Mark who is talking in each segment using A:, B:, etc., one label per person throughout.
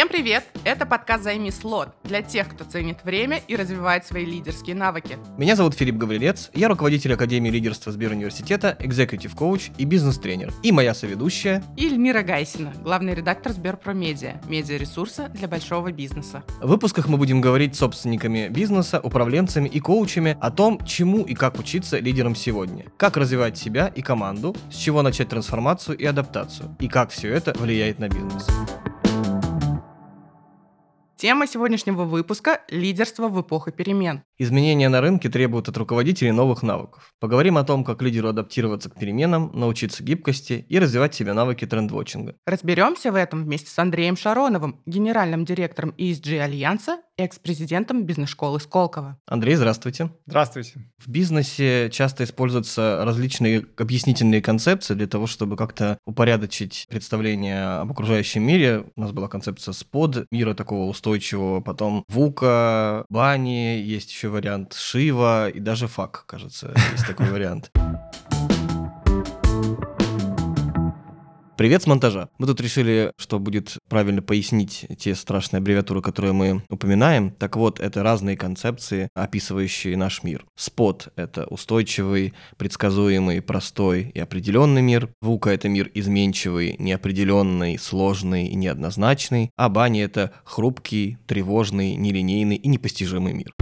A: Всем привет! Это подкаст «Займи слот» для тех, кто ценит время и развивает свои лидерские навыки.
B: Меня зовут Филипп Гаврилец, я руководитель Академии лидерства Сберуниверситета, экзекутив коуч и бизнес-тренер. И моя соведущая...
A: И Эльмира Гайсина, главный редактор Сберпромедиа, медиаресурса для большого бизнеса.
B: В выпусках мы будем говорить с собственниками бизнеса, управленцами и коучами о том, чему и как учиться лидерам сегодня, как развивать себя и команду, с чего начать трансформацию и адаптацию, и как все это влияет на бизнес.
A: Тема сегодняшнего выпуска – лидерство в эпоху перемен.
B: Изменения на рынке требуют от руководителей новых навыков. Поговорим о том, как лидеру адаптироваться к переменам, научиться гибкости и развивать себе навыки трендвотчинга.
A: Разберемся в этом вместе с Андреем Шароновым, генеральным директором ESG Альянса экс-президентом бизнес-школы Сколково.
B: Андрей, здравствуйте.
C: Здравствуйте.
B: В бизнесе часто используются различные объяснительные концепции для того, чтобы как-то упорядочить представление об окружающем мире. У нас была концепция СПОД, мира такого устойчивого, потом ВУКа, Бани, есть еще вариант Шива и даже ФАК, кажется, есть такой вариант. Привет с монтажа. Мы тут решили, что будет правильно пояснить те страшные аббревиатуры, которые мы упоминаем. Так вот, это разные концепции, описывающие наш мир. Спот — это устойчивый, предсказуемый, простой и определенный мир. Вука — это мир изменчивый, неопределенный, сложный и неоднозначный. А Бани — это хрупкий, тревожный, нелинейный и непостижимый мир.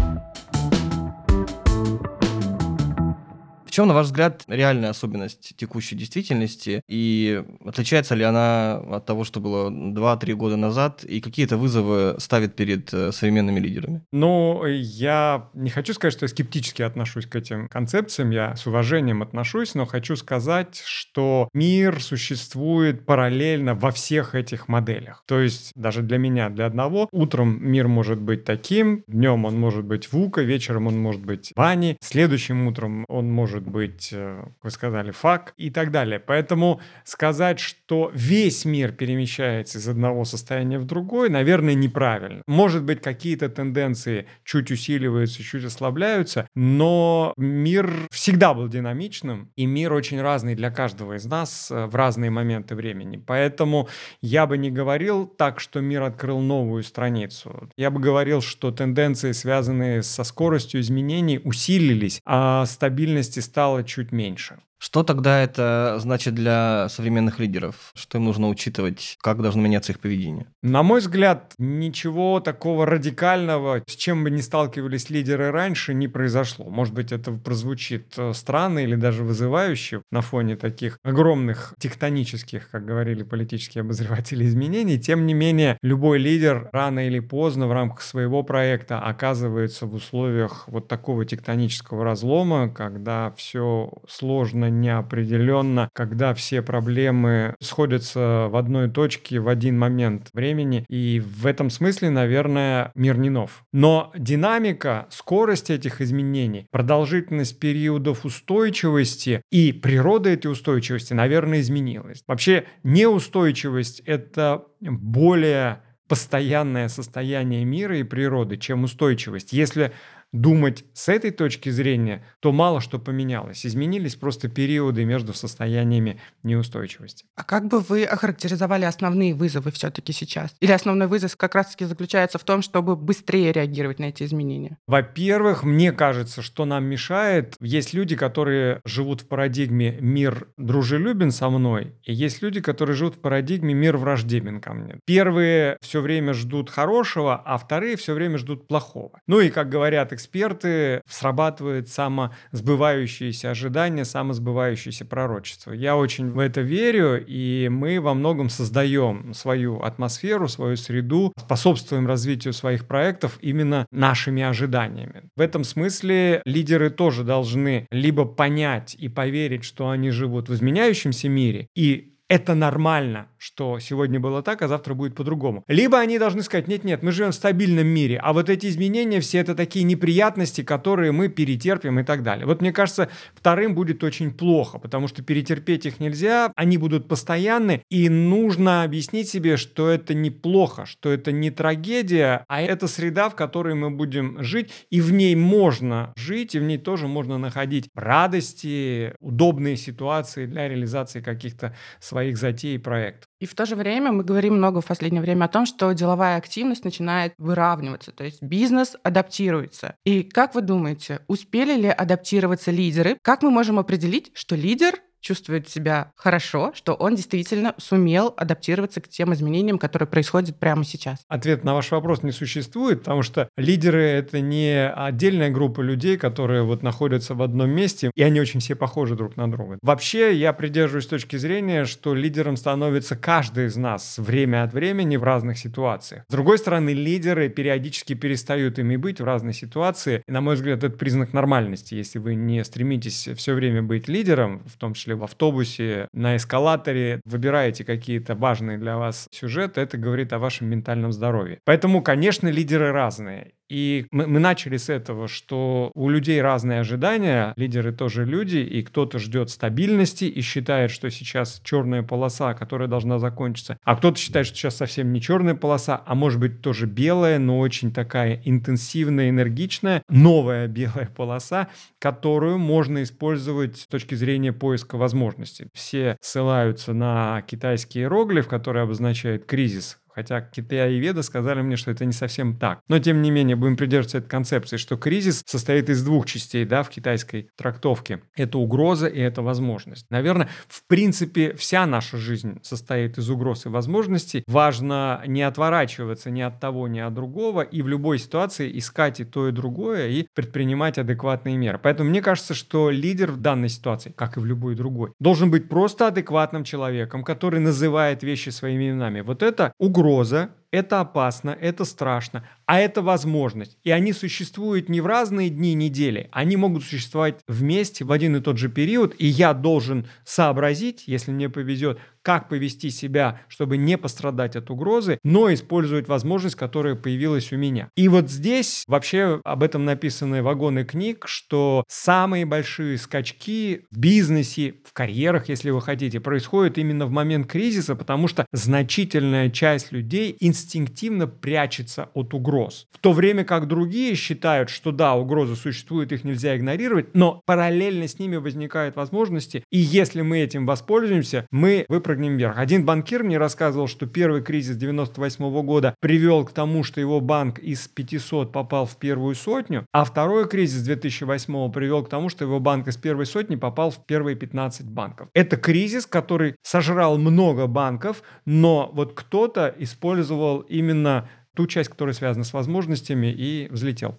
B: Чем, на ваш взгляд, реальная особенность текущей действительности и отличается ли она от того, что было 2-3 года назад, и какие-то вызовы ставит перед э, современными лидерами?
C: Ну, я не хочу сказать, что я скептически отношусь к этим концепциям, я с уважением отношусь, но хочу сказать, что мир существует параллельно во всех этих моделях. То есть даже для меня, для одного, утром мир может быть таким, днем он может быть вука, вечером он может быть бани, следующим утром он может быть, э, вы сказали, фак и так далее. Поэтому сказать, что весь мир перемещается из одного состояния в другое, наверное, неправильно. Может быть, какие-то тенденции чуть усиливаются, чуть ослабляются, но мир всегда был динамичным, и мир очень разный для каждого из нас э, в разные моменты времени. Поэтому я бы не говорил так, что мир открыл новую страницу. Я бы говорил, что тенденции, связанные со скоростью изменений, усилились, а стабильности стало стало чуть меньше.
B: Что тогда это значит для современных лидеров? Что им нужно учитывать? Как должно меняться их поведение?
C: На мой взгляд, ничего такого радикального, с чем бы не сталкивались лидеры раньше, не произошло. Может быть, это прозвучит э, странно или даже вызывающе на фоне таких огромных тектонических, как говорили политические обозреватели, изменений. Тем не менее, любой лидер рано или поздно в рамках своего проекта оказывается в условиях вот такого тектонического разлома, когда все сложно неопределенно, когда все проблемы сходятся в одной точке в один момент времени. И в этом смысле, наверное, мир не нов. Но динамика, скорость этих изменений, продолжительность периодов устойчивости и природа этой устойчивости, наверное, изменилась. Вообще неустойчивость — это более постоянное состояние мира и природы, чем устойчивость. Если думать с этой точки зрения, то мало что поменялось. Изменились просто периоды между состояниями неустойчивости.
A: А как бы вы охарактеризовали основные вызовы все-таки сейчас? Или основной вызов как раз-таки заключается в том, чтобы быстрее реагировать на эти изменения?
C: Во-первых, мне кажется, что нам мешает, есть люди, которые живут в парадигме «мир дружелюбен со мной», и есть люди, которые живут в парадигме «мир враждебен ко мне». Первые все время ждут хорошего, а вторые все время ждут плохого. Ну и, как говорят эксперты, срабатывает самосбывающиеся ожидания, самосбывающееся пророчество. Я очень в это верю, и мы во многом создаем свою атмосферу, свою среду, способствуем развитию своих проектов именно нашими ожиданиями. В этом смысле лидеры тоже должны либо понять и поверить, что они живут в изменяющемся мире, и это нормально, что сегодня было так, а завтра будет по-другому. Либо они должны сказать, нет-нет, мы живем в стабильном мире, а вот эти изменения все это такие неприятности, которые мы перетерпим и так далее. Вот мне кажется, вторым будет очень плохо, потому что перетерпеть их нельзя, они будут постоянны, и нужно объяснить себе, что это неплохо, что это не трагедия, а это среда, в которой мы будем жить, и в ней можно жить, и в ней тоже можно находить радости, удобные ситуации для реализации каких-то своих затей и проектов.
A: И в то же время мы говорим много в последнее время о том, что деловая активность начинает выравниваться, то есть бизнес адаптируется. И как вы думаете, успели ли адаптироваться лидеры? Как мы можем определить, что лидер чувствует себя хорошо, что он действительно сумел адаптироваться к тем изменениям, которые происходят прямо сейчас?
C: Ответ на ваш вопрос не существует, потому что лидеры — это не отдельная группа людей, которые вот находятся в одном месте, и они очень все похожи друг на друга. Вообще, я придерживаюсь точки зрения, что лидером становится каждый из нас время от времени в разных ситуациях. С другой стороны, лидеры периодически перестают ими быть в разной ситуации, и, на мой взгляд, это признак нормальности. Если вы не стремитесь все время быть лидером, в том числе числе в автобусе, на эскалаторе, выбираете какие-то важные для вас сюжеты, это говорит о вашем ментальном здоровье. Поэтому, конечно, лидеры разные. И мы, мы начали с этого, что у людей разные ожидания, лидеры тоже люди, и кто-то ждет стабильности и считает, что сейчас черная полоса, которая должна закончиться, а кто-то считает, что сейчас совсем не черная полоса, а может быть тоже белая, но очень такая интенсивная, энергичная, новая белая полоса, которую можно использовать с точки зрения поиска возможностей. Все ссылаются на китайский иероглиф, который обозначает кризис Хотя китаеведы сказали мне, что это не совсем так. Но, тем не менее, будем придерживаться этой концепции, что кризис состоит из двух частей да, в китайской трактовке. Это угроза и это возможность. Наверное, в принципе, вся наша жизнь состоит из угроз и возможностей. Важно не отворачиваться ни от того, ни от другого, и в любой ситуации искать и то, и другое, и предпринимать адекватные меры. Поэтому мне кажется, что лидер в данной ситуации, как и в любой другой, должен быть просто адекватным человеком, который называет вещи своими именами. Вот это угроза угроза, это опасно, это страшно, а это возможность. И они существуют не в разные дни недели, они могут существовать вместе в один и тот же период, и я должен сообразить, если мне повезет, как повести себя, чтобы не пострадать от угрозы, но использовать возможность, которая появилась у меня. И вот здесь вообще об этом написаны вагоны книг, что самые большие скачки в бизнесе, в карьерах, если вы хотите, происходят именно в момент кризиса, потому что значительная часть людей инстинктивно прячется от угроз. В то время как другие считают, что да, угрозы существуют, их нельзя игнорировать, но параллельно с ними возникают возможности, и если мы этим воспользуемся, мы выпрыгнем вверх. Один банкир мне рассказывал, что первый кризис 98 года привел к тому, что его банк из 500 попал в первую сотню, а второй кризис 2008 привел к тому, что его банк из первой сотни попал в первые 15 банков. Это кризис, который сожрал много банков, но вот кто-то использовал именно ту часть, которая связана с возможностями, и взлетел.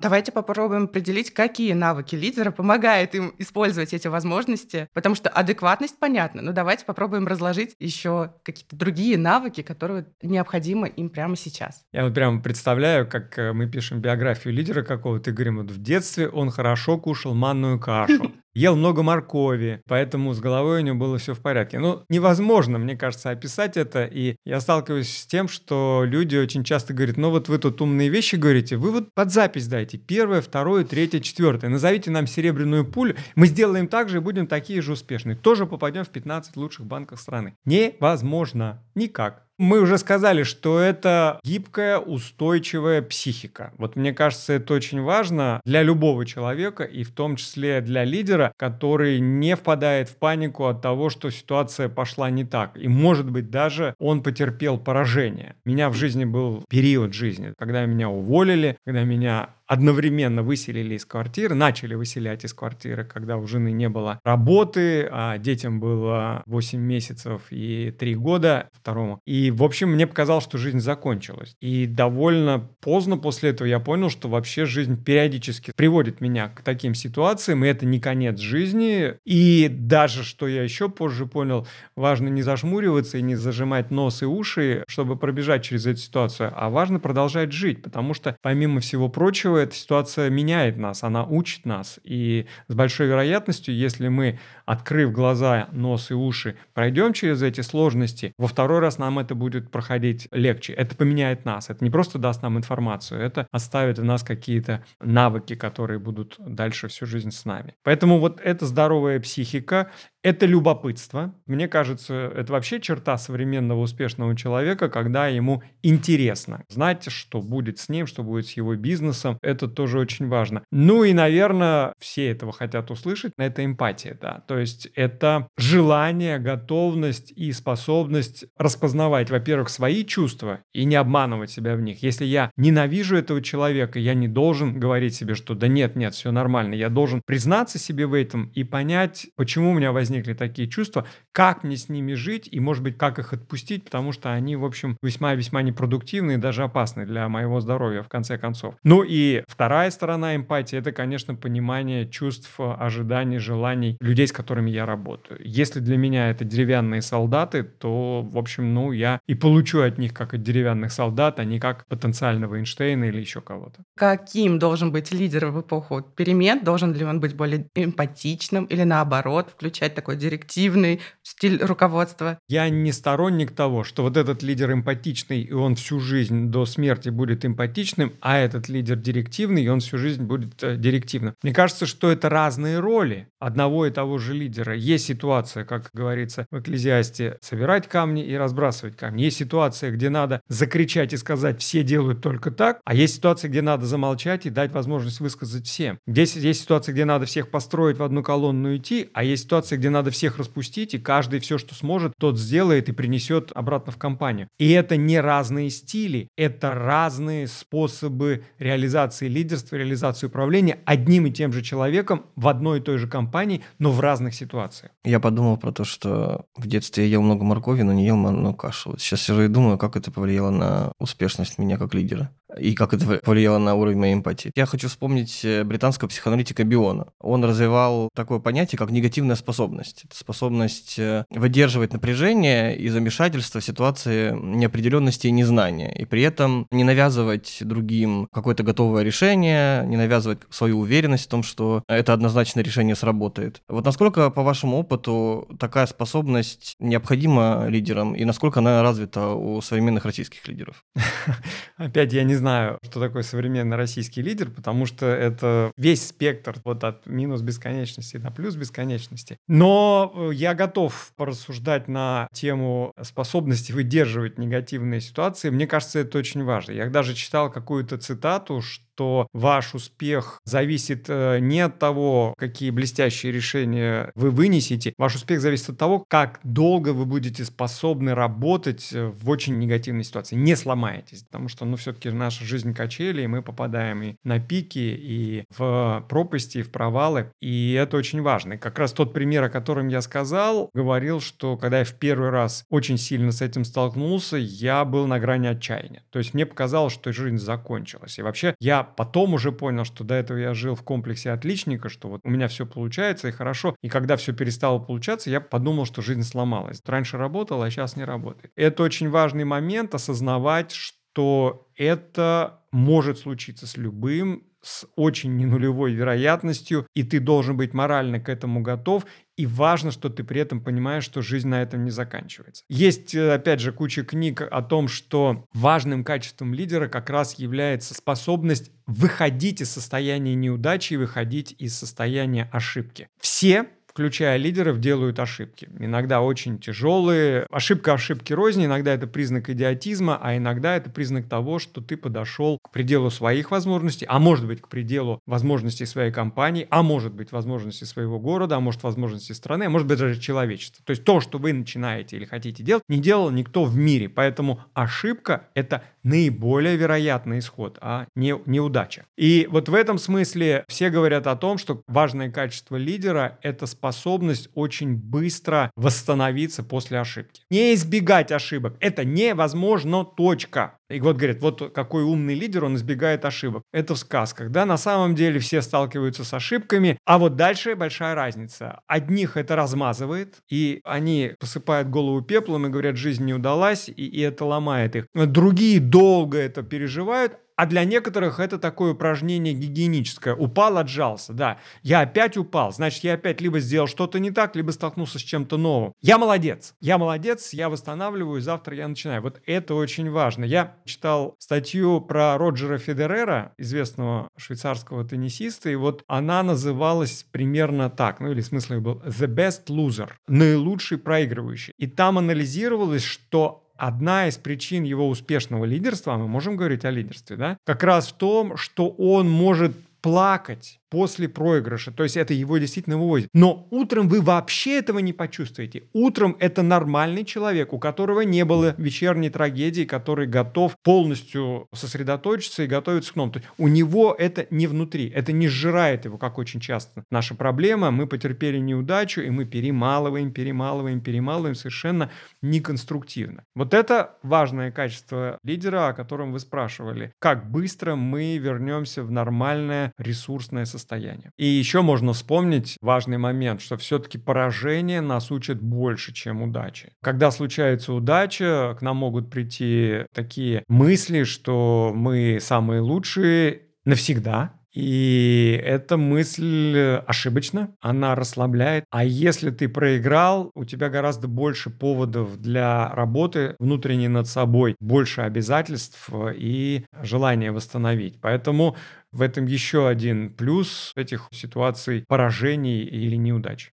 A: Давайте попробуем определить, какие навыки лидера помогают им использовать эти возможности, потому что адекватность понятна, но давайте попробуем разложить еще какие-то другие навыки, которые необходимы им прямо сейчас.
C: Я вот прямо представляю, как э, мы пишем биографию лидера какого-то и говорим, вот в детстве он хорошо кушал манную кашу, ел много моркови, поэтому с головой у него было все в порядке. Ну, невозможно, мне кажется, описать это, и я сталкиваюсь с тем, что люди очень часто говорят, ну вот вы тут умные вещи говорите, вы вот под запись дайте, первое, второе, третье, четвертое, назовите нам серебряную пулю, мы сделаем так же и будем такие же успешные. Тоже попадем в 15 лучших банков страны. Невозможно. Никак. Мы уже сказали, что это гибкая, устойчивая психика. Вот мне кажется, это очень важно для любого человека, и в том числе для лидера, который не впадает в панику от того, что ситуация пошла не так. И, может быть, даже он потерпел поражение. У меня в жизни был период жизни, когда меня уволили, когда меня одновременно выселили из квартиры, начали выселять из квартиры, когда у жены не было работы, а детям было 8 месяцев и 3 года второму. И, в общем, мне показалось, что жизнь закончилась. И довольно поздно после этого я понял, что вообще жизнь периодически приводит меня к таким ситуациям, и это не конец жизни. И даже, что я еще позже понял, важно не зажмуриваться и не зажимать нос и уши, чтобы пробежать через эту ситуацию, а важно продолжать жить, потому что, помимо всего прочего, эта ситуация меняет нас, она учит нас. И с большой вероятностью, если мы, открыв глаза, нос и уши, пройдем через эти сложности, во второй раз нам это будет проходить легче. Это поменяет нас. Это не просто даст нам информацию, это оставит в нас какие-то навыки, которые будут дальше всю жизнь с нами. Поэтому вот эта здоровая психика Это любопытство. Мне кажется, это вообще черта современного успешного человека, когда ему интересно знать, что будет с ним, что будет с его бизнесом. Это тоже очень важно. Ну и, наверное, все этого хотят услышать. Это эмпатия, да. То есть это желание, готовность и способность распознавать, во-первых, свои чувства и не обманывать себя в них. Если я ненавижу этого человека, я не должен говорить себе, что да нет, нет, все нормально. Я должен признаться себе в этом и понять, почему у меня возникли такие чувства, как мне с ними жить и, может быть, как их отпустить, потому что они, в общем, весьма-весьма непродуктивны и даже опасны для моего здоровья, в конце концов. Ну и вторая сторона эмпатии — это, конечно, понимание чувств, ожиданий, желаний людей, с которыми я работаю. Если для меня это деревянные солдаты, то, в общем, ну, я и получу от них как от деревянных солдат, а не как потенциального Эйнштейна или еще кого-то.
A: Каким должен быть лидер в эпоху перемен? Должен ли он быть более эмпатичным или наоборот, включать такой директивный стиль руководства?
C: Я не сторонник того, что вот этот лидер эмпатичный, и он всю жизнь до смерти будет эмпатичным, а этот лидер директивный, и он всю жизнь будет э, директивным. Мне кажется, что это разные роли одного и того же лидера. Есть ситуация, как говорится в Экклезиасте, собирать камни и разбрасывать камни. Есть ситуация, где надо закричать и сказать, все делают только так, а есть ситуация, где надо замолчать и дать возможность высказать всем. Здесь есть ситуация, где надо всех построить в одну колонну и идти, а есть ситуация, где надо всех распустить, и каждый все, что сможет, тот сделает и принесет обратно в компанию. И это не разные стили, это разные способы реализации лидерства, реализации управления одним и тем же человеком в одной и той же компании, но в разных ситуациях.
B: Я подумал про то, что в детстве я ел много моркови, но не ел манную кашу. Вот сейчас сижу и думаю, как это повлияло на успешность меня как лидера и как это повлияло на уровень моей эмпатии. Я хочу вспомнить э, британского психоаналитика Биона. Он развивал такое понятие, как негативная способность. Это способность э, выдерживать напряжение и замешательство в ситуации неопределенности и незнания, и при этом не навязывать другим какое-то готовое решение, не навязывать свою уверенность в том, что это однозначное решение сработает. Вот насколько, по вашему опыту, такая способность необходима лидерам, и насколько она развита у современных российских лидеров?
C: Опять я не знаю, что такое современный российский лидер, потому что это весь спектр вот от минус бесконечности до плюс бесконечности. Но э, я готов порассуждать на тему способности выдерживать негативные ситуации. Мне кажется, это очень важно. Я даже читал какую-то цитату, что что ваш успех зависит э, не от того, какие блестящие решения вы вынесете. Ваш успех зависит от того, как долго вы будете способны работать э, в очень негативной ситуации. Не сломаетесь, потому что, ну, все-таки наша жизнь качели, и мы попадаем и на пики, и в пропасти, и в провалы. И это очень важно. И как раз тот пример, о котором я сказал, говорил, что когда я в первый раз очень сильно с этим столкнулся, я был на грани отчаяния. То есть мне показалось, что жизнь закончилась. И вообще я потом уже понял, что до этого я жил в комплексе отличника, что вот у меня все получается и хорошо. И когда все перестало получаться, я подумал, что жизнь сломалась. Раньше работала, а сейчас не работает. Это очень важный момент, осознавать, что это может случиться с любым, с очень ненулевой вероятностью, и ты должен быть морально к этому готов, и важно, что ты при этом понимаешь, что жизнь на этом не заканчивается. Есть, э, опять же, куча книг о том, что важным качеством лидера как раз является способность выходить из состояния неудачи и выходить из состояния ошибки. Все включая лидеров, делают ошибки. Иногда очень тяжелые. Ошибка ошибки розни. Иногда это признак идиотизма, а иногда это признак того, что ты подошел к пределу своих возможностей, а может быть к пределу возможностей своей компании, а может быть возможностей своего города, а может возможностей страны, а может быть даже человечества. То есть то, что вы начинаете или хотите делать, не делал никто в мире. Поэтому ошибка — это наиболее вероятный исход, а не неудача. И вот в этом смысле все говорят о том, что важное качество лидера — это способность очень быстро восстановиться после ошибки. Не избегать ошибок. Это невозможно, точка. И вот говорят, вот какой умный лидер, он избегает ошибок. Это в сказках, да, на самом деле все сталкиваются с ошибками, а вот дальше большая разница. Одних это размазывает, и они посыпают голову пеплом и говорят, жизнь не удалась, и, и это ломает их. Другие долго это переживают, А для некоторых это такое упражнение гигиеническое. Упал, отжался, да. Я опять упал, значит, я опять либо сделал что-то не так, либо столкнулся с чем-то новым. Я молодец. Я молодец, я восстанавливаю, завтра я начинаю. Вот это очень важно. Я читал статью про Роджера Федерера, известного швейцарского теннисиста, и вот она называлась примерно так, ну или смысл был «The best loser», наилучший проигрывающий. И там анализировалось, что одна из причин его успешного лидерства, мы можем говорить о лидерстве, да, как раз в том, что он может плакать после проигрыша. То есть это его действительно выводит. Но утром вы вообще этого не почувствуете. Утром это нормальный человек, у которого не было вечерней трагедии, который готов полностью сосредоточиться и готовиться к новому. То есть у него это не внутри, это не сжирает его, как очень часто. Наша проблема, мы потерпели неудачу, и мы перемалываем, перемалываем, перемалываем совершенно неконструктивно. Вот это важное качество лидера, о котором вы спрашивали. Как быстро мы вернемся в нормальное ресурсное состояние состояние. И еще можно вспомнить важный момент, что все-таки поражение нас учит больше, чем удачи. Когда случается удача, к нам могут прийти такие мысли, что мы самые лучшие навсегда, и эта мысль ошибочна, она расслабляет. А если ты проиграл, у тебя гораздо больше поводов для работы внутренней над собой, больше обязательств и желания восстановить. Поэтому в этом еще один плюс этих ситуаций поражений или неудач.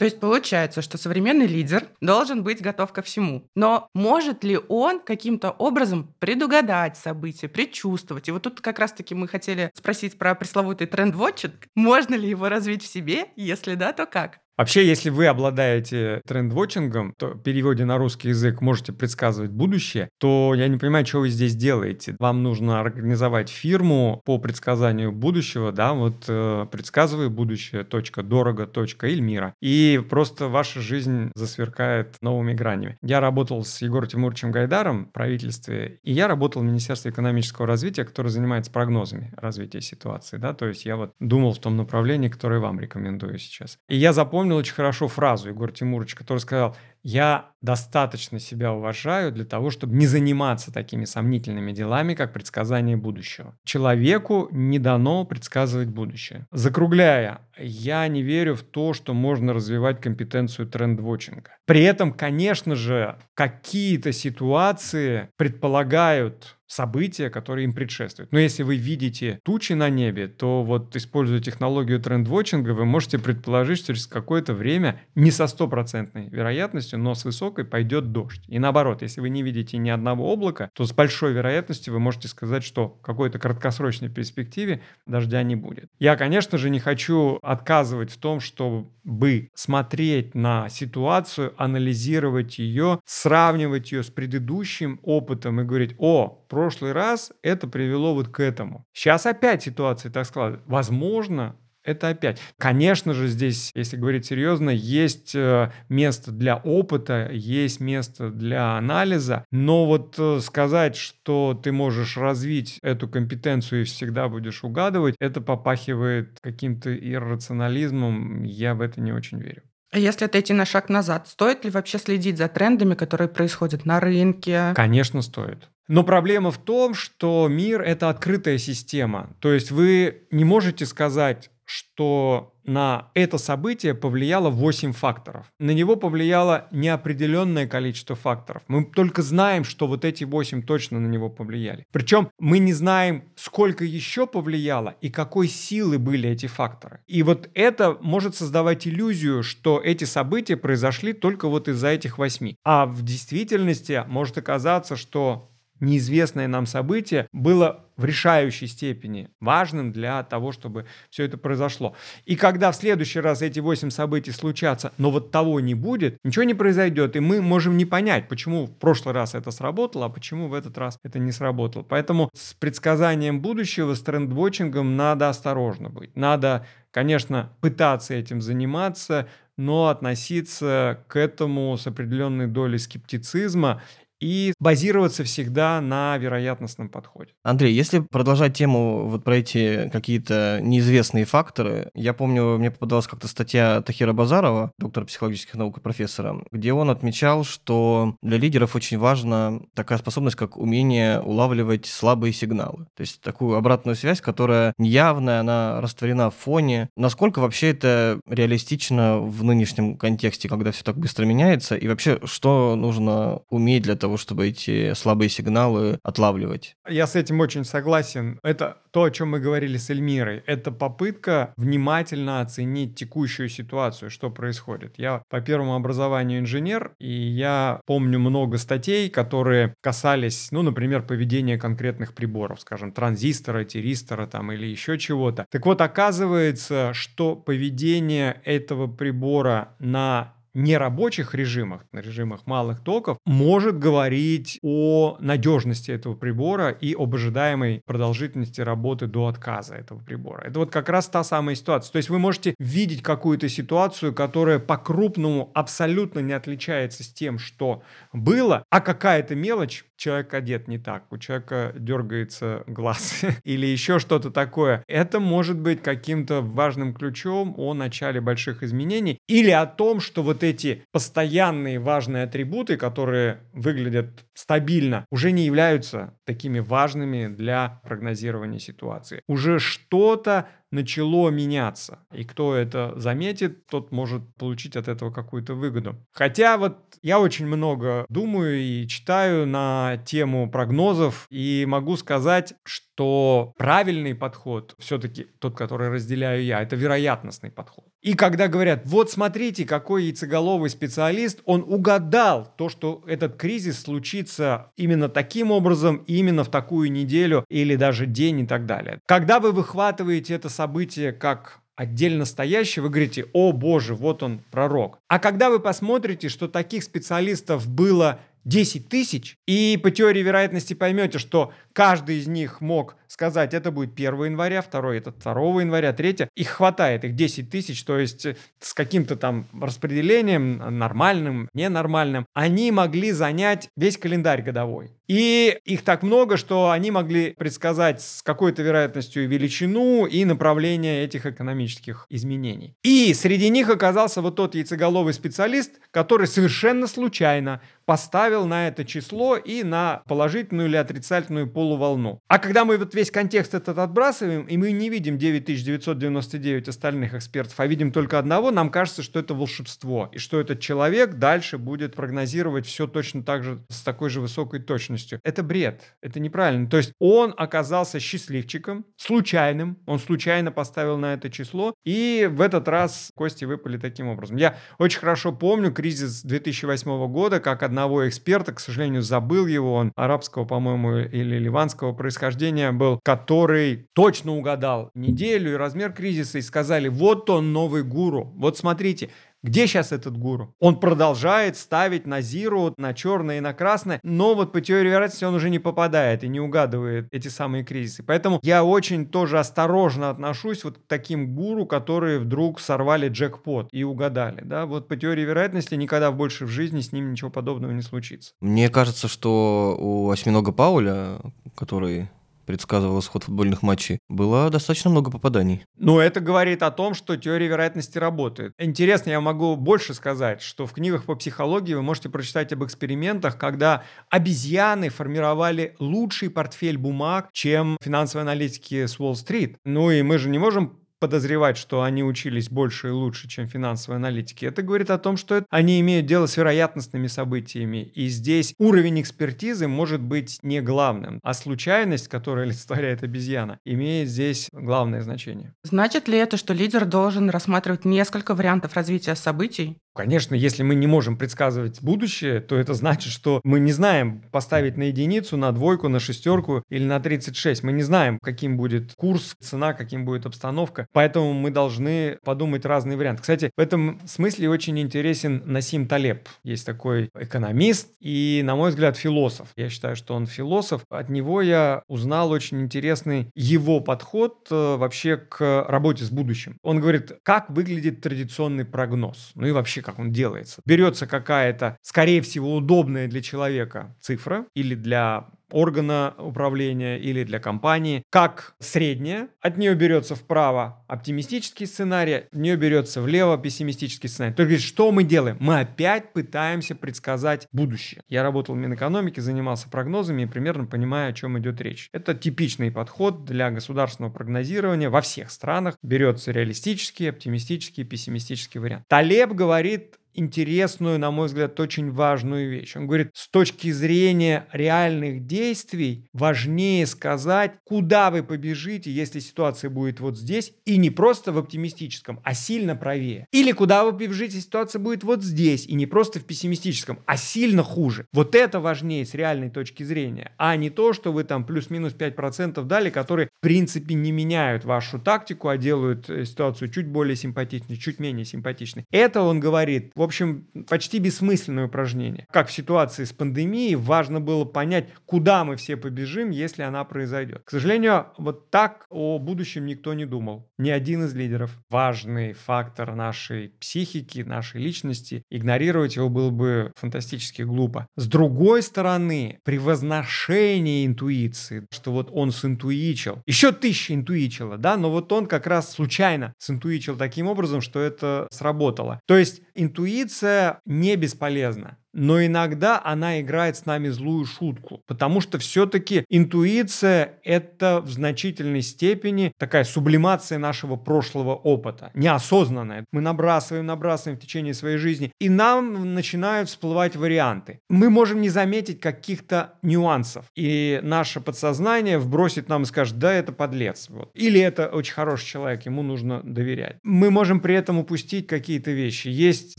A: То есть получается, что современный лидер должен быть готов ко всему. Но может ли он каким-то образом предугадать события, предчувствовать? И вот тут как раз-таки мы хотели спросить про пресловутый тренд-вотчинг. Можно ли его развить в себе? Если да, то как?
C: Вообще, если вы обладаете тренд-вотчингом, то в переводе на русский язык можете предсказывать будущее, то я не понимаю, что вы здесь делаете. Вам нужно организовать фирму по предсказанию будущего, да, вот э, предсказываю будущее, точка, дорого, точка, Эльмира. И просто ваша жизнь засверкает новыми гранями. Я работал с Егором Тимуровичем Гайдаром в правительстве, и я работал в Министерстве экономического развития, которое занимается прогнозами развития ситуации, да, то есть я вот думал в том направлении, которое вам рекомендую сейчас. И я запомнил запомнил очень хорошо фразу Егора Тимуровича, который сказал, я достаточно себя уважаю для того, чтобы не заниматься такими сомнительными делами, как предсказание будущего. Человеку не дано предсказывать будущее. Закругляя, я не верю в то, что можно развивать компетенцию тренд-вотчинга. При этом, конечно же, какие-то ситуации предполагают события, которые им предшествуют. Но если вы видите тучи на небе, то вот используя технологию тренд-вотчинга, вы можете предположить, что через какое-то время не со стопроцентной вероятностью, но с высокой пойдет дождь. И наоборот, если вы не видите ни одного облака, то с большой вероятностью вы можете сказать, что в какой-то краткосрочной перспективе дождя не будет. Я, конечно же, не хочу отказывать в том, чтобы смотреть на ситуацию, анализировать ее, сравнивать ее с предыдущим опытом и говорить, о, прошлый раз это привело вот к этому. Сейчас опять ситуация так складывается. Возможно, это опять. Конечно же, здесь, если говорить серьезно, есть э, место для опыта, есть место для анализа, но вот э, сказать, что ты можешь развить эту компетенцию и всегда будешь угадывать, это попахивает каким-то иррационализмом, я в это не очень верю.
A: А если отойти на шаг назад, стоит ли вообще следить за трендами, которые происходят на рынке?
C: Конечно, стоит. Но проблема в том, что мир — это открытая система. То есть вы не можете сказать, что на это событие повлияло 8 факторов. На него повлияло неопределенное количество факторов. Мы только знаем, что вот эти 8 точно на него повлияли. Причем мы не знаем, сколько еще повлияло и какой силы были эти факторы. И вот это может создавать иллюзию, что эти события произошли только вот из-за этих 8. А в действительности может оказаться, что неизвестное нам событие было в решающей степени важным для того, чтобы все это произошло. И когда в следующий раз эти восемь событий случатся, но вот того не будет, ничего не произойдет, и мы можем не понять, почему в прошлый раз это сработало, а почему в этот раз это не сработало. Поэтому с предсказанием будущего, с трендвотчингом надо осторожно быть. Надо, конечно, пытаться этим заниматься, но относиться к этому с определенной долей скептицизма и базироваться всегда на вероятностном подходе.
B: Андрей, если продолжать тему вот про эти какие-то неизвестные факторы, я помню, мне попадалась как-то статья Тахира Базарова, доктора психологических наук и профессора, где он отмечал, что для лидеров очень важна такая способность, как умение улавливать слабые сигналы. То есть такую обратную связь, которая неявная, она растворена в фоне. Насколько вообще это реалистично в нынешнем контексте, когда все так быстро меняется? И вообще, что нужно уметь для того, чтобы эти слабые сигналы отлавливать?
C: Я с этим очень согласен. Это то, о чем мы говорили с Эльмирой. Это попытка внимательно оценить текущую ситуацию, что происходит. Я по первому образованию инженер, и я помню много статей, которые касались, ну, например, поведения конкретных приборов, скажем, транзистора, тиристора там или еще чего-то. Так вот, оказывается, что поведение этого прибора на нерабочих режимах, на режимах малых токов, может говорить о надежности этого прибора и об ожидаемой продолжительности работы до отказа этого прибора. Это вот как раз та самая ситуация. То есть вы можете видеть какую-то ситуацию, которая по-крупному абсолютно не отличается с тем, что было, а какая-то мелочь человек одет не так, у человека дергается глаз или еще что-то такое. Это может быть каким-то важным ключом о начале больших изменений или о том, что вот эти постоянные важные атрибуты, которые выглядят стабильно, уже не являются такими важными для прогнозирования ситуации. Уже что-то начало меняться. И кто это заметит, тот может получить от этого какую-то выгоду. Хотя вот я очень много думаю и читаю на тему прогнозов, и могу сказать, что правильный подход, все-таки тот, который разделяю я, это вероятностный подход. И когда говорят, вот смотрите, какой яйцеголовый специалист, он угадал то, что этот кризис случится именно таким образом, именно в такую неделю или даже день и так далее. Когда вы выхватываете это событие как отдельно стоящий, вы говорите, о боже, вот он пророк. А когда вы посмотрите, что таких специалистов было 10 тысяч, и по теории вероятности поймете, что каждый из них мог сказать, это будет 1 января, второй это 2 января, 3. Их хватает, их 10 тысяч, то есть э, с каким-то там распределением, нормальным, ненормальным, они могли занять весь календарь годовой. И их так много, что они могли предсказать с какой-то вероятностью величину и направление этих экономических изменений. И среди них оказался вот тот яйцеголовый специалист, который совершенно случайно поставил на это число и на положительную или отрицательную полуволну. А когда мы вот весь контекст этот отбрасываем, и мы не видим 9999 остальных экспертов, а видим только одного, нам кажется, что это волшебство, и что этот человек дальше будет прогнозировать все точно так же, с такой же высокой точностью. Это бред, это неправильно. То есть он оказался счастливчиком, случайным, он случайно поставил на это число, и в этот раз кости выпали таким образом. Я очень хорошо помню кризис 2008 года, как одного эксперта, к сожалению, забыл его, он арабского, по-моему, или ливанского происхождения был, который точно угадал неделю и размер кризиса, и сказали, вот он новый гуру, вот смотрите, где сейчас этот гуру? Он продолжает ставить на зиру, на черное и на красное, но вот по теории вероятности он уже не попадает и не угадывает эти самые кризисы. Поэтому я очень тоже осторожно отношусь вот к таким гуру, которые вдруг сорвали джекпот и угадали. Да? Вот по теории вероятности никогда больше в жизни с ним ничего подобного не случится.
B: Мне кажется, что у осьминога Пауля, который предсказывал исход футбольных матчей, было достаточно много попаданий.
C: Ну, это говорит о том, что теория вероятности работает. Интересно, я могу больше сказать, что в книгах по психологии вы можете прочитать об экспериментах, когда обезьяны формировали лучший портфель бумаг, чем финансовые аналитики с Уолл-стрит. Ну и мы же не можем подозревать, что они учились больше и лучше, чем финансовые аналитики. Это говорит о том, что они имеют дело с вероятностными событиями. И здесь уровень экспертизы может быть не главным, а случайность, которая олицетворяет обезьяна, имеет здесь главное значение.
A: Значит ли это, что лидер должен рассматривать несколько вариантов развития событий
C: Конечно, если мы не можем предсказывать будущее, то это значит, что мы не знаем поставить на единицу, на двойку, на шестерку или на 36. Мы не знаем, каким будет курс, цена, каким будет обстановка. Поэтому мы должны подумать разные варианты. Кстати, в этом смысле очень интересен Насим Талеб. Есть такой экономист и, на мой взгляд, философ. Я считаю, что он философ. От него я узнал очень интересный его подход э, вообще к работе с будущим. Он говорит, как выглядит традиционный прогноз. Ну и вообще вообще как он делается. Берется какая-то, скорее всего, удобная для человека цифра или для органа управления или для компании, как средняя. От нее берется вправо оптимистический сценарий, от нее берется влево пессимистический сценарий. То есть, что мы делаем? Мы опять пытаемся предсказать будущее. Я работал в Минэкономике, занимался прогнозами и примерно понимаю, о чем идет речь. Это типичный подход для государственного прогнозирования во всех странах. Берется реалистический, оптимистический, пессимистический вариант. Талеб говорит интересную, на мой взгляд, очень важную вещь. Он говорит, с точки зрения реальных действий важнее сказать, куда вы побежите, если ситуация будет вот здесь, и не просто в оптимистическом, а сильно правее. Или куда вы побежите, если ситуация будет вот здесь, и не просто в пессимистическом, а сильно хуже. Вот это важнее с реальной точки зрения, а не то, что вы там плюс-минус 5% дали, которые в принципе не меняют вашу тактику, а делают э, ситуацию чуть более симпатичной, чуть менее симпатичной. Это он говорит, в общем, почти бессмысленное упражнение. Как в ситуации с пандемией, важно было понять, куда мы все побежим, если она произойдет. К сожалению, вот так о будущем никто не думал. Ни один из лидеров. Важный фактор нашей психики, нашей личности. Игнорировать его было бы фантастически глупо. С другой стороны, превозношение интуиции, что вот он синтуичил. Еще тысяча интуичила, да, но вот он как раз случайно синтуичил таким образом, что это сработало. То есть интуиция не бесполезна но иногда она играет с нами злую шутку, потому что все-таки интуиция — это в значительной степени такая сублимация нашего прошлого опыта, неосознанная. Мы набрасываем, набрасываем в течение своей жизни, и нам начинают всплывать варианты. Мы можем не заметить каких-то нюансов, и наше подсознание вбросит нам и скажет, да, это подлец, вот. или это очень хороший человек, ему нужно доверять. Мы можем при этом упустить какие-то вещи. Есть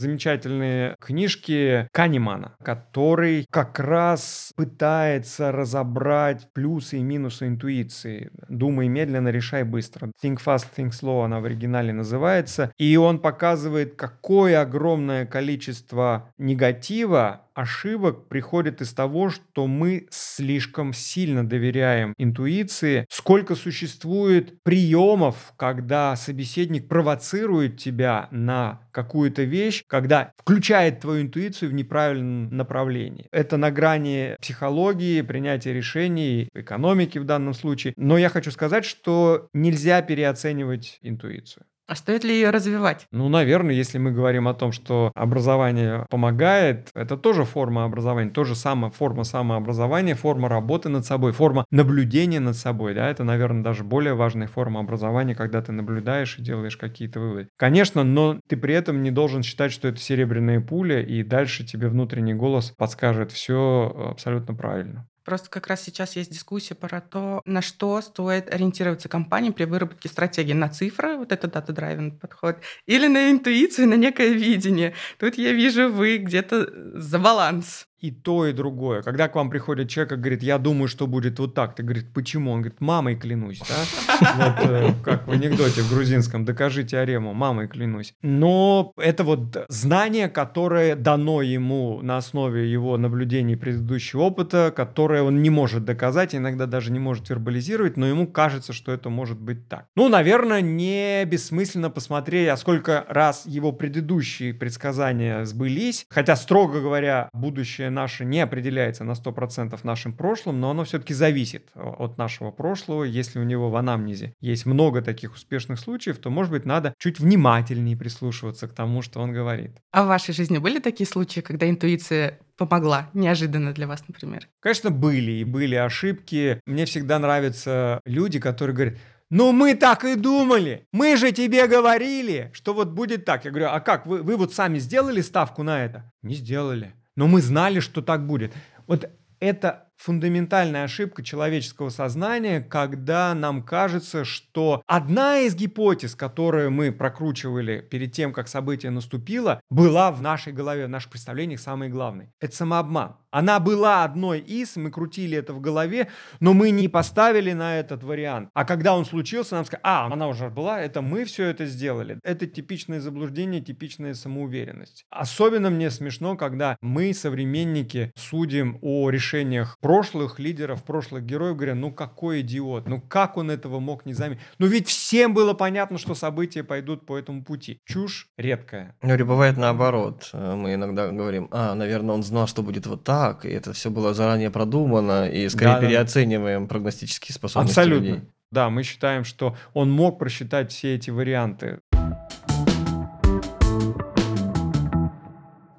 C: замечательные книжки Канемана, Канемана, который как раз пытается разобрать плюсы и минусы интуиции. Думай медленно, решай быстро. Think fast, think slow она в оригинале называется. И он показывает, какое огромное количество негатива ошибок приходит из того, что мы слишком сильно доверяем интуиции. Сколько существует приемов, когда собеседник провоцирует тебя на какую-то вещь, когда включает твою интуицию в неправильном направлении. Это на грани психологии, принятия решений, экономики в данном случае. Но я хочу сказать, что нельзя переоценивать интуицию.
A: А стоит ли ее развивать?
C: Ну, наверное, если мы говорим о том, что образование помогает, это тоже форма образования, тоже самая форма самообразования, форма работы над собой, форма наблюдения над собой, да, это, наверное, даже более важная форма образования, когда ты наблюдаешь и делаешь какие-то выводы. Конечно, но ты при этом не должен считать, что это серебряная пуля, и дальше тебе внутренний голос подскажет все абсолютно правильно.
A: Просто как раз сейчас есть дискуссия про то, на что стоит ориентироваться компании при выработке стратегии. На цифры, вот это дата-драйвен подход, или на интуицию, на некое видение. Тут я вижу, вы где-то за баланс
C: и то, и другое. Когда к вам приходит человек и говорит, я думаю, что будет вот так, ты говорит, почему? Он говорит, мамой клянусь, да? Вот э, как в анекдоте в грузинском, докажи теорему, мамой клянусь. Но это вот знание, которое дано ему на основе его наблюдений предыдущего опыта, которое он не может доказать, иногда даже не может вербализировать, но ему кажется, что это может быть так. Ну, наверное, не бессмысленно посмотреть, а сколько раз его предыдущие предсказания сбылись, хотя, строго говоря, будущее наше не определяется на 100% нашим прошлым, но оно все-таки зависит э, от нашего прошлого. Если у него в анамнезе есть много таких успешных случаев, то, может быть, надо чуть внимательнее прислушиваться к тому, что он говорит.
A: А в вашей жизни были такие случаи, когда интуиция помогла неожиданно для вас, например?
C: Конечно, были и были ошибки. Мне всегда нравятся люди, которые говорят, ну мы так и думали. Мы же тебе говорили, что вот будет так. Я говорю, а как? Вы, вы вот сами сделали ставку на это? Не сделали. Но мы знали, что так будет. Вот это фундаментальная ошибка человеческого сознания, когда нам кажется, что одна из гипотез, которую мы прокручивали перед тем, как событие наступило, была в нашей голове, в наших представлениях самой главной. Это самообман. Она была одной из, мы крутили это в голове, но мы не поставили на этот вариант. А когда он случился, нам сказали, а, она уже была, это мы все это сделали. Это типичное заблуждение, типичная самоуверенность. Особенно мне смешно, когда мы, современники, судим о решениях прошлых лидеров, прошлых героев, говоря, ну какой идиот, ну как он этого мог не заметить? Ну ведь всем было понятно, что события пойдут по этому пути. Чушь редкая.
B: Ну, или бывает наоборот. Э, мы иногда говорим, а, наверное, он знал, что будет вот так, и это все было заранее продумано, и скорее
C: Да, да.
B: переоцениваем прогностические способности
C: Абсолютно.
B: людей.
C: Да, мы считаем, что он мог просчитать все эти варианты.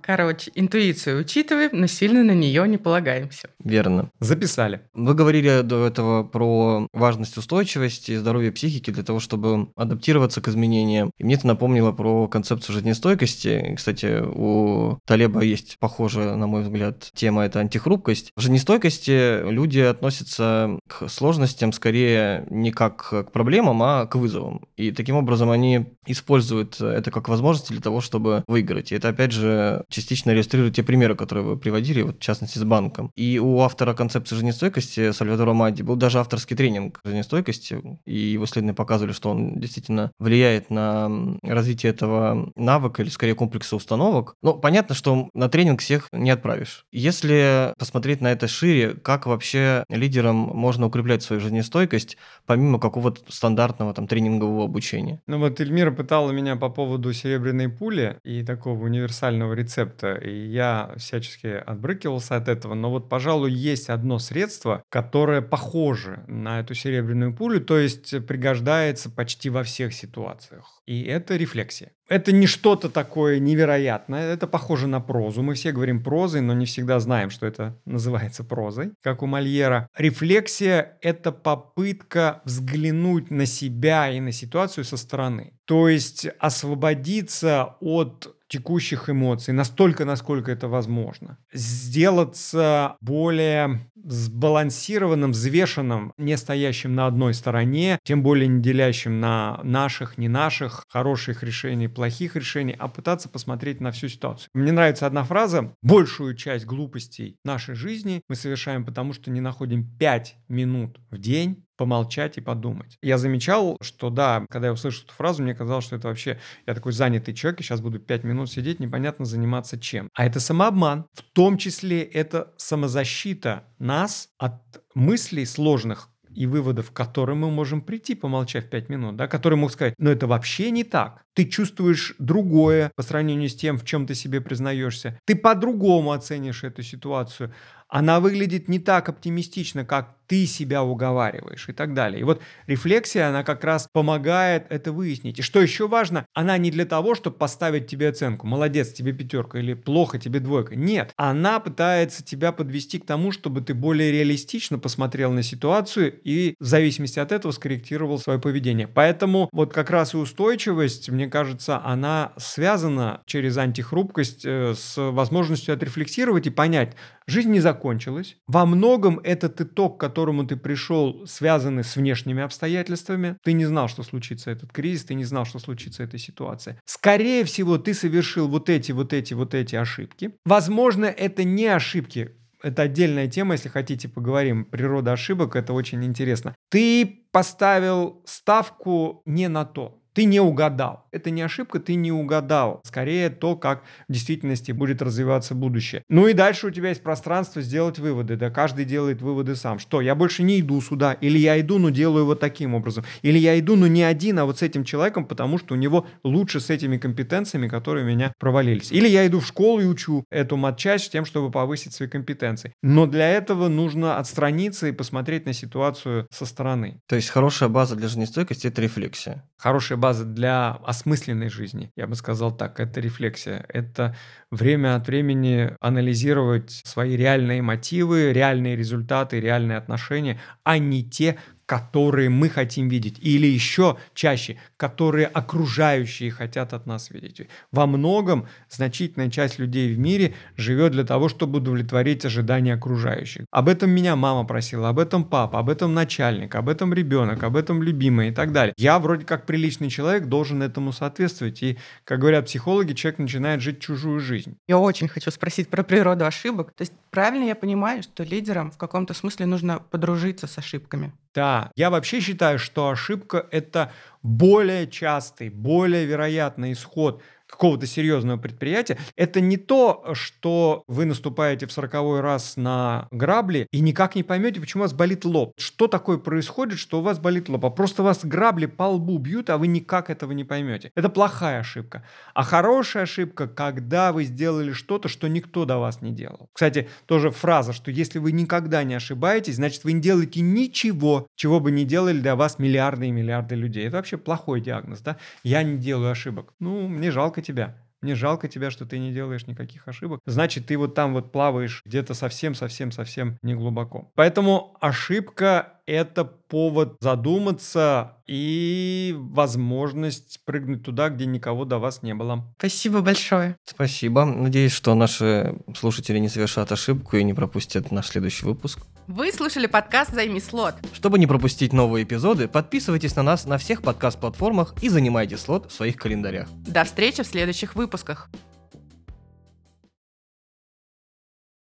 A: Короче, интуицию учитываем, но сильно на нее не полагаемся.
B: Верно.
C: Записали.
B: Вы говорили до этого про важность устойчивости и здоровья психики для того, чтобы адаптироваться к изменениям. И мне это напомнило про концепцию жизнестойкости. И, Кстати, у Талеба есть похожая, на мой взгляд, тема – это антихрупкость. В жизнестойкости люди относятся к сложностям скорее не как к проблемам, а к вызовам. И таким образом они используют это как возможность для того, чтобы выиграть. И это, опять же, частично иллюстрирует те примеры, которые вы приводили, вот, в частности, с банком. И у автора концепции жизнестойкости Сальвадора Мади был даже авторский тренинг жизнестойкости, и его исследования показывали, что он действительно влияет на развитие этого навыка или, скорее, комплекса установок. Но понятно, что на тренинг всех не отправишь. Если посмотреть на это шире, как вообще лидерам можно укреплять свою жизнестойкость, помимо какого-то стандартного там тренингового обучения?
C: Ну вот Эльмира пытала меня по поводу серебряной пули и такого универсального рецепта, и я всячески отбрыкивался от этого, но вот, пожалуй, есть одно средство, которое похоже на эту серебряную пулю, то есть пригождается почти во всех ситуациях, и это рефлексия. Это не что-то такое невероятное, это похоже на прозу. Мы все говорим прозой, но не всегда знаем, что это называется прозой, как у Мольера. Рефлексия – это попытка взглянуть на себя и на ситуацию со стороны. То есть освободиться от текущих эмоций настолько, насколько это возможно. Сделаться более сбалансированным, взвешенным, не стоящим на одной стороне, тем более не делящим на наших, не наших, хороших решений, плохих решений, а пытаться посмотреть на всю ситуацию. Мне нравится одна фраза. Большую часть глупостей нашей жизни мы совершаем потому, что не находим 5 минут в день помолчать и подумать. Я замечал, что да, когда я услышал эту фразу, мне казалось, что это вообще, я такой занятый человек, и сейчас буду 5 минут сидеть, непонятно заниматься чем. А это самообман. В том числе это самозащита нас от мыслей сложных, и выводов, к которым мы можем прийти, помолчав 5 минут, да, которые могут сказать, но это вообще не так. Ты чувствуешь другое по сравнению с тем, в чем ты себе признаешься. Ты по-другому оценишь эту ситуацию. Она выглядит не так оптимистично, как ты себя уговариваешь и так далее. И вот рефлексия, она как раз помогает это выяснить. И что еще важно, она не для того, чтобы поставить тебе оценку. Молодец, тебе пятерка или плохо, тебе двойка. Нет, она пытается тебя подвести к тому, чтобы ты более реалистично посмотрел на ситуацию и в зависимости от этого скорректировал свое поведение. Поэтому вот как раз и устойчивость, мне кажется, она связана через антихрупкость э, с возможностью отрефлексировать и понять, жизнь не закончилась. Во многом этот итог, к которому ты пришел, связанный с внешними обстоятельствами. Ты не знал, что случится этот кризис, ты не знал, что случится эта ситуация. Скорее всего, ты совершил вот эти, вот эти, вот эти ошибки. Возможно, это не ошибки, это отдельная тема, если хотите, поговорим. Природа ошибок, это очень интересно. Ты поставил ставку не на то. Ты не угадал. Это не ошибка, ты не угадал. Скорее то, как в действительности будет развиваться будущее. Ну и дальше у тебя есть пространство сделать выводы. Да каждый делает выводы сам. Что, я больше не иду сюда. Или я иду, но делаю вот таким образом. Или я иду, но не один, а вот с этим человеком, потому что у него лучше с этими компетенциями, которые у меня провалились. Или я иду в школу и учу эту матчасть тем, чтобы повысить свои компетенции. Но для этого нужно отстраниться и посмотреть на ситуацию со стороны.
B: То есть хорошая база для жизнестойкости – это рефлексия.
C: Хорошая база для осмысленной жизни, я бы сказал так, это рефлексия. Это время от времени анализировать свои реальные мотивы, реальные результаты, реальные отношения, а не те, которые мы хотим видеть, или еще чаще, которые окружающие хотят от нас видеть. Во многом значительная часть людей в мире живет для того, чтобы удовлетворить ожидания окружающих. Об этом меня мама просила, об этом папа, об этом начальник, об этом ребенок, об этом любимый и так далее. Я вроде как приличный человек должен этому соответствовать. И, как говорят психологи, человек начинает жить чужую жизнь.
A: Я очень хочу спросить про природу ошибок. То есть правильно я понимаю, что лидерам в каком-то смысле нужно подружиться с ошибками?
C: Да, я вообще считаю, что ошибка – это более частый, более вероятный исход какого-то серьезного предприятия, это не то, что вы наступаете в сороковой раз на грабли и никак не поймете, почему у вас болит лоб. Что такое происходит, что у вас болит лоб? А просто вас грабли по лбу бьют, а вы никак этого не поймете. Это плохая ошибка. А хорошая ошибка, когда вы сделали что-то, что никто до вас не делал. Кстати, тоже фраза, что если вы никогда не ошибаетесь, значит вы не делаете ничего, чего бы не делали для вас миллиарды и миллиарды людей. Это вообще плохой диагноз, да? Я не делаю ошибок. Ну, мне жалко тебя. Мне жалко тебя, что ты не делаешь никаких ошибок. Значит, ты вот там вот плаваешь где-то совсем-совсем-совсем не глубоко. Поэтому ошибка — это повод задуматься и возможность прыгнуть туда, где никого до вас не было.
A: Спасибо большое.
B: Спасибо. Надеюсь, что наши слушатели не совершат ошибку и не пропустят наш следующий выпуск.
A: Вы слушали подкаст «Займи слот».
B: Чтобы не пропустить новые эпизоды, подписывайтесь на нас на всех подкаст-платформах и занимайте слот в своих календарях.
A: До встречи в следующих выпусках.